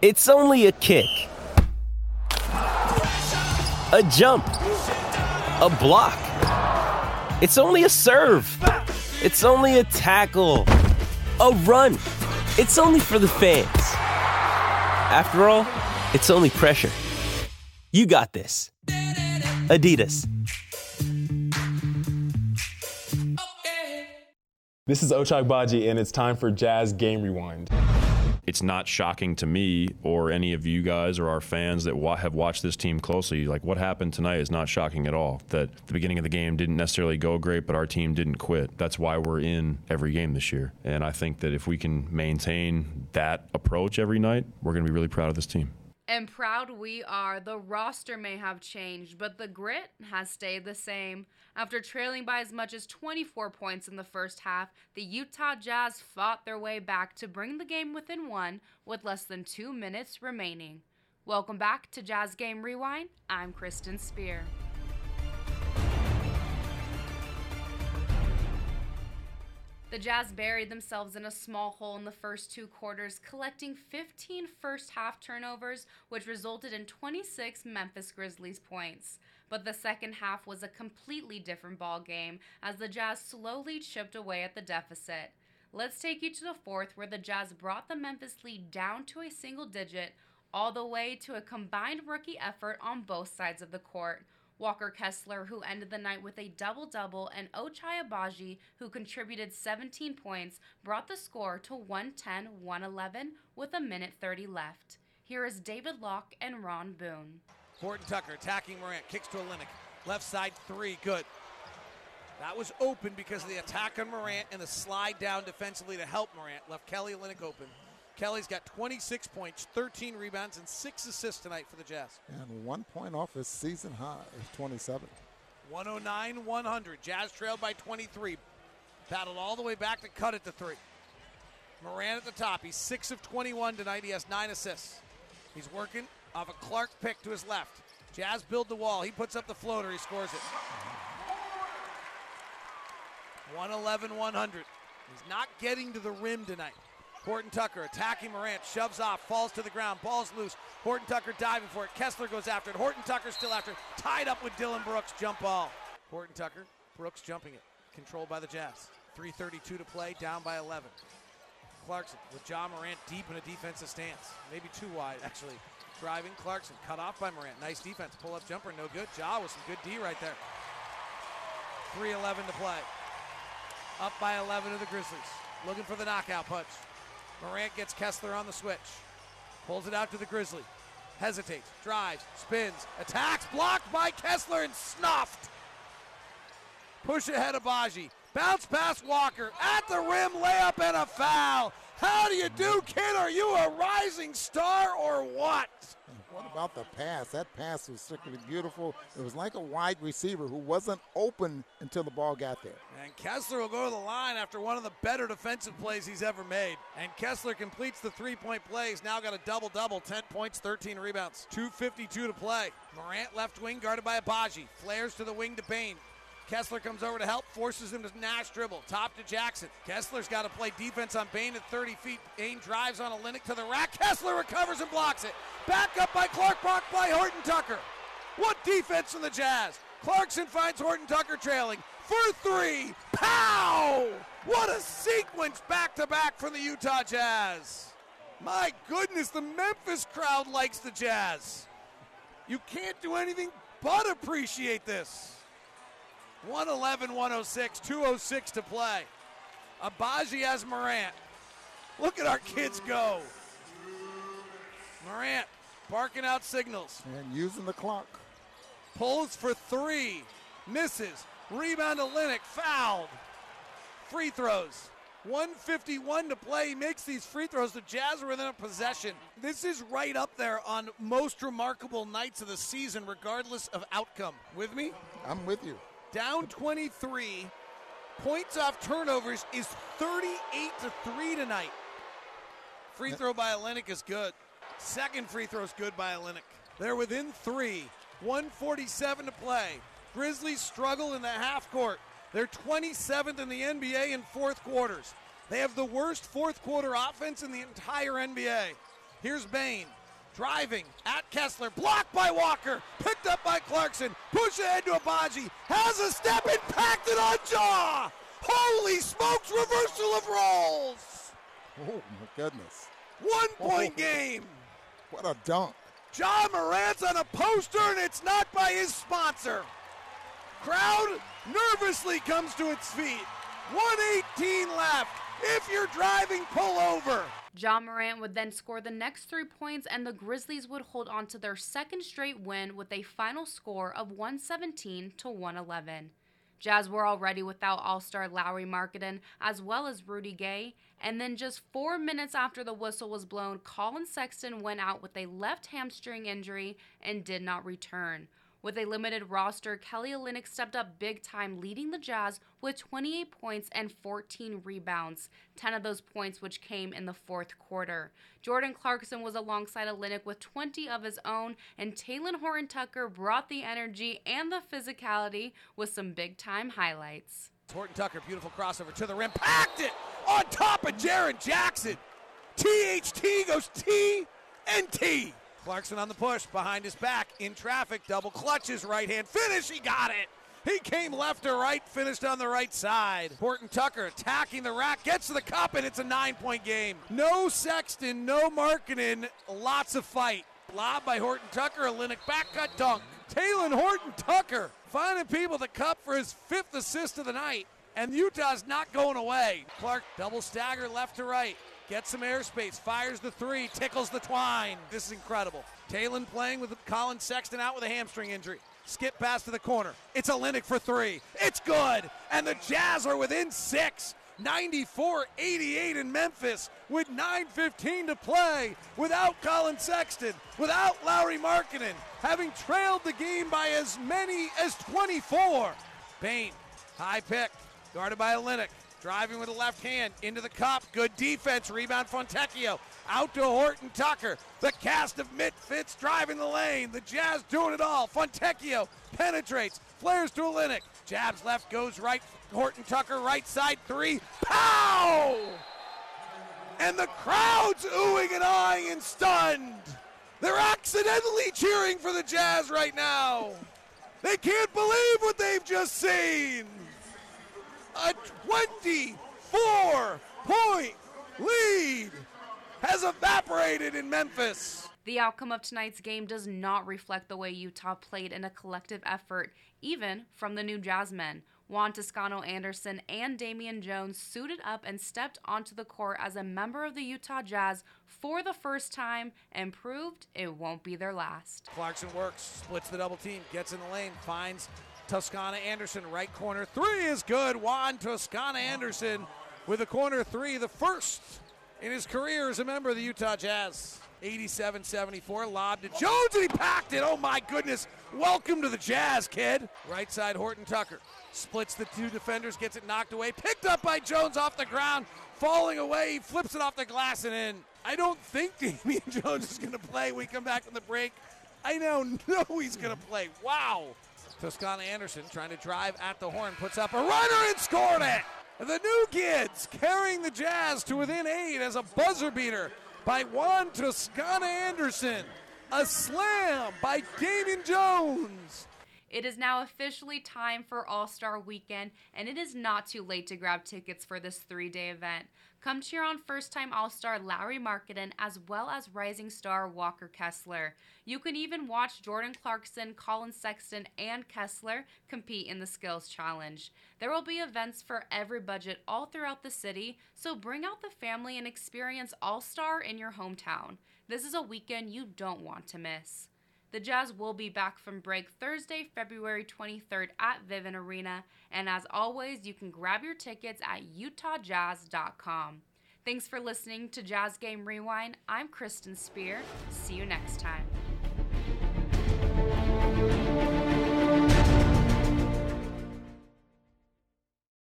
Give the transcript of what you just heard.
It's only a kick, a jump, a block. It's only a serve. It's only a tackle, a run. It's only for the fans. After all, it's only pressure. You got this. Adidas. This is Ochai Agbaji, and it's time for Jazz Game Rewind. It's not shocking to me or any of you guys or our fans that wa- have watched this team closely. Like what happened tonight is not shocking at all. That the beginning of the game didn't necessarily go great, but our team didn't quit. That's why we're in every game this year. And I think that if we can maintain that approach every night, we're going to be really proud of this team. And proud we are. The roster may have changed, but the grit has stayed the same. After trailing by as much as 24 points in the first half, the Utah Jazz fought their way back to bring the game within one with less than two minutes remaining. Welcome back to Jazz Game Rewind. I'm Kristen Spear. The Jazz buried themselves in a small hole in the first two quarters, collecting 15 first half turnovers, which resulted in 26 Memphis Grizzlies points. But the second half was a completely different ball game as the Jazz slowly chipped away at the deficit. Let's take you to the fourth, where the Jazz brought the Memphis lead down to a single digit, all the way to a combined rookie effort on both sides of the court. Walker Kessler, who ended the night with a double double, and Ochai Agbaji, who contributed 17 points, brought the score to 110 111 with a minute 30 left. Here is David Locke and Ron Boone. Horton Tucker attacking Morant, kicks to Olynyk. Left side three, good. That was open because of the attack on Morant and the slide down defensively to help Morant. Left Kelly Olynyk open. Kelly's got 26 points, 13 rebounds, and six assists tonight for the Jazz. And one point off his season high is 27. 109 100. Jazz trailed by 23. Battled all the way back to cut it to three. Morant at the top. He's 6 of 21 tonight. He has nine assists. He's working off a Clarke pick to his left. Jazz build the wall. He puts up the floater. He scores it. 111 100. He's not getting to the rim tonight. Horton Tucker attacking Morant, shoves off, falls to the ground, ball's loose. Horton Tucker diving for it. Kessler goes after it. Horton Tucker still after it. Tied up with Dillon Brooks, jump ball. Horton Tucker, Brooks jumping it. Controlled by the Jazz. 3.32 to play, down by 11. Clarkson with Ja Morant deep in a defensive stance. Maybe too wide, actually. Driving, Clarkson cut off by Morant. Nice defense. Pull up jumper, no good. Ja with some good D right there. 3.11 to play. Up by 11 to the Grizzlies. Looking for the knockout punch. Morant gets Kessler on the switch. Pulls it out to the Grizzly. Hesitates, drives, spins, attacks, blocked by Kessler and snuffed. Push ahead of Baji. Bounce past Walker. At the rim, layup and a foul. How do you do, kid? Are you a rising star or what? What about the pass? That pass was strictly beautiful. It was like a wide receiver who wasn't open until the ball got there. And Kessler will go to the line after one of the better defensive plays he's ever made. And Kessler completes the three point play. He's now got a double double 10 points, 13 rebounds. 2.52 to play. Morant left wing guarded by Agbaji. Flares to the wing to Bane. Kessler comes over to help, forces him to Nash dribble. Top to Jackson. Kessler's got to play defense on Bane at 30 feet. Bane drives on a Olynyk to the rack. Kessler recovers and blocks it. Back up by Clarke, blocked by Horton Tucker. What defense from the Jazz? Clarkson finds Horton Tucker trailing for three. Pow! What a sequence back to back from the Utah Jazz. My goodness, the Memphis crowd likes the Jazz. You can't do anything but appreciate this. 111 106, 206 to play. Agbaji has Morant. Look at our kids go. Morant barking out signals. And using the clock. Pulls for three. Misses. Rebound to Olynyk. Fouled. Free throws. 151 to play. He makes these free throws. The Jazz are within a possession. This is right up there on most remarkable nights of the season, regardless of outcome. With me? I'm with you. Down 23. Points off turnovers is 38 to 3 tonight. Free throw by Olynyk is good. Second free throw is good by Olynyk. They're within three. 147 to play. Grizzlies struggle in the half court. They're 27th in the NBA in fourth quarters. They have the worst fourth quarter offense in the entire NBA. Here's Bane. Driving at Kessler, blocked by Walker, picked up by Clarkson, push ahead to Agbaji, has a step, impacted on Ja! Holy smokes, reversal of roles! Oh, my goodness. One oh. point Oh. game! What a dunk. Ja Morant's on a poster and it's not by his sponsor. Crowd nervously comes to its feet. 118 left. If you're driving, pull over. Ja Morant would then score the next three points, and the Grizzlies would hold on to their second straight win with a final score of 117 to 111. Jazz were already without All Star Lauri Markkanen as well as Rudy Gay, and then just four minutes after the whistle was blown, Collin Sexton went out with a left hamstring injury and did not return. With a limited roster, Kelly Olynyk stepped up big time, leading the Jazz with 28 points and 14 rebounds, 10 of those points which came in the fourth quarter. Jordan Clarkson was alongside Olynyk with 20 of his own, and Talen Horton Tucker brought the energy and the physicality with some big time highlights. Horton Tucker, beautiful crossover to the rim, packed it on top of Jaren Jackson. THT goes T and T. Clarkson on the push, behind his back, in traffic, double clutches, right hand finish, he got it. He came left to right, finished on the right side. Horton Tucker attacking the rack, gets to the cup, and it's a nine point game. No Sexton, no Markkanen, lots of fight. Lob by Horton Tucker, Olynyk back cut dunk. Talen Horton Tucker finding people the cup for his fifth assist of the night. And Utah's not going away. Clark double stagger left to right. Gets some airspace, fires the three, tickles the twine. This is incredible. Talon playing with Collin Sexton out with a hamstring injury. Skip pass to the corner. It's Olynyk for three. It's good. And the Jazz are within six. 94 88 in Memphis with 9.15 to play without Collin Sexton, without Lauri Markkanen, having trailed the game by as many as 24. Bane, high pick, guarded by Olynyk. Driving with the left hand into the cup. Good defense. Rebound Fontecchio. Out to Horton Tucker. The cast of Mitfits driving the lane. The Jazz doing it all. Fontecchio penetrates. Flares to Olynyk. Jabs left, goes right. Horton Tucker right side three. Pow! And the crowd's oohing and eyeing and stunned. They're accidentally cheering for the Jazz right now. They can't believe what they've just seen a 24 point lead has evaporated in Memphis. The outcome of tonight's game does not reflect the way Utah played in a collective effort, even from the new Jazzmen. Juan Toscano Anderson and Damian Jones suited up and stepped onto the court as a member of the Utah Jazz for the first time and proved it won't be their last. Clarkson works, splits the double team, gets in the lane, finds Toscano Anderson, right corner. Three is good. Juan Toscano Anderson with a corner three, the first in his career as a member of the Utah Jazz. 87 74, lob to Jones, and he packed it. Oh my goodness. Welcome to the Jazz, kid. Right side, Horton Tucker. Splits the two defenders, gets it knocked away. Picked up by Jones off the ground, falling away. He flips it off the glass and in. I don't think Damian Jones is going to play. We come back in the break. I now know he's going to play. Wow. Toscano Anderson trying to drive at the horn, puts up a runner and scored it. The new kids carrying the Jazz to within eight as a buzzer beater by Juan Toscano Anderson. A slam by Damian Jones. It is now officially time for All Star Weekend, and it is not too late to grab tickets for this three day event. Come cheer on first time All Star Lauri Markkanen as well as rising star Walker Kessler. You can even watch Jordan Clarkson, Collin Sexton, and Kessler compete in the Skills Challenge. There will be events for every budget all throughout the city, so bring out the family and experience All Star in your hometown. This is a weekend you don't want to miss. The Jazz will be back from break Thursday, February 23rd at Vivint Arena, and as always, you can grab your tickets at utahjazz.com. Thanks for listening to Jazz Game Rewind. I'm Kristen Spear. See you next time.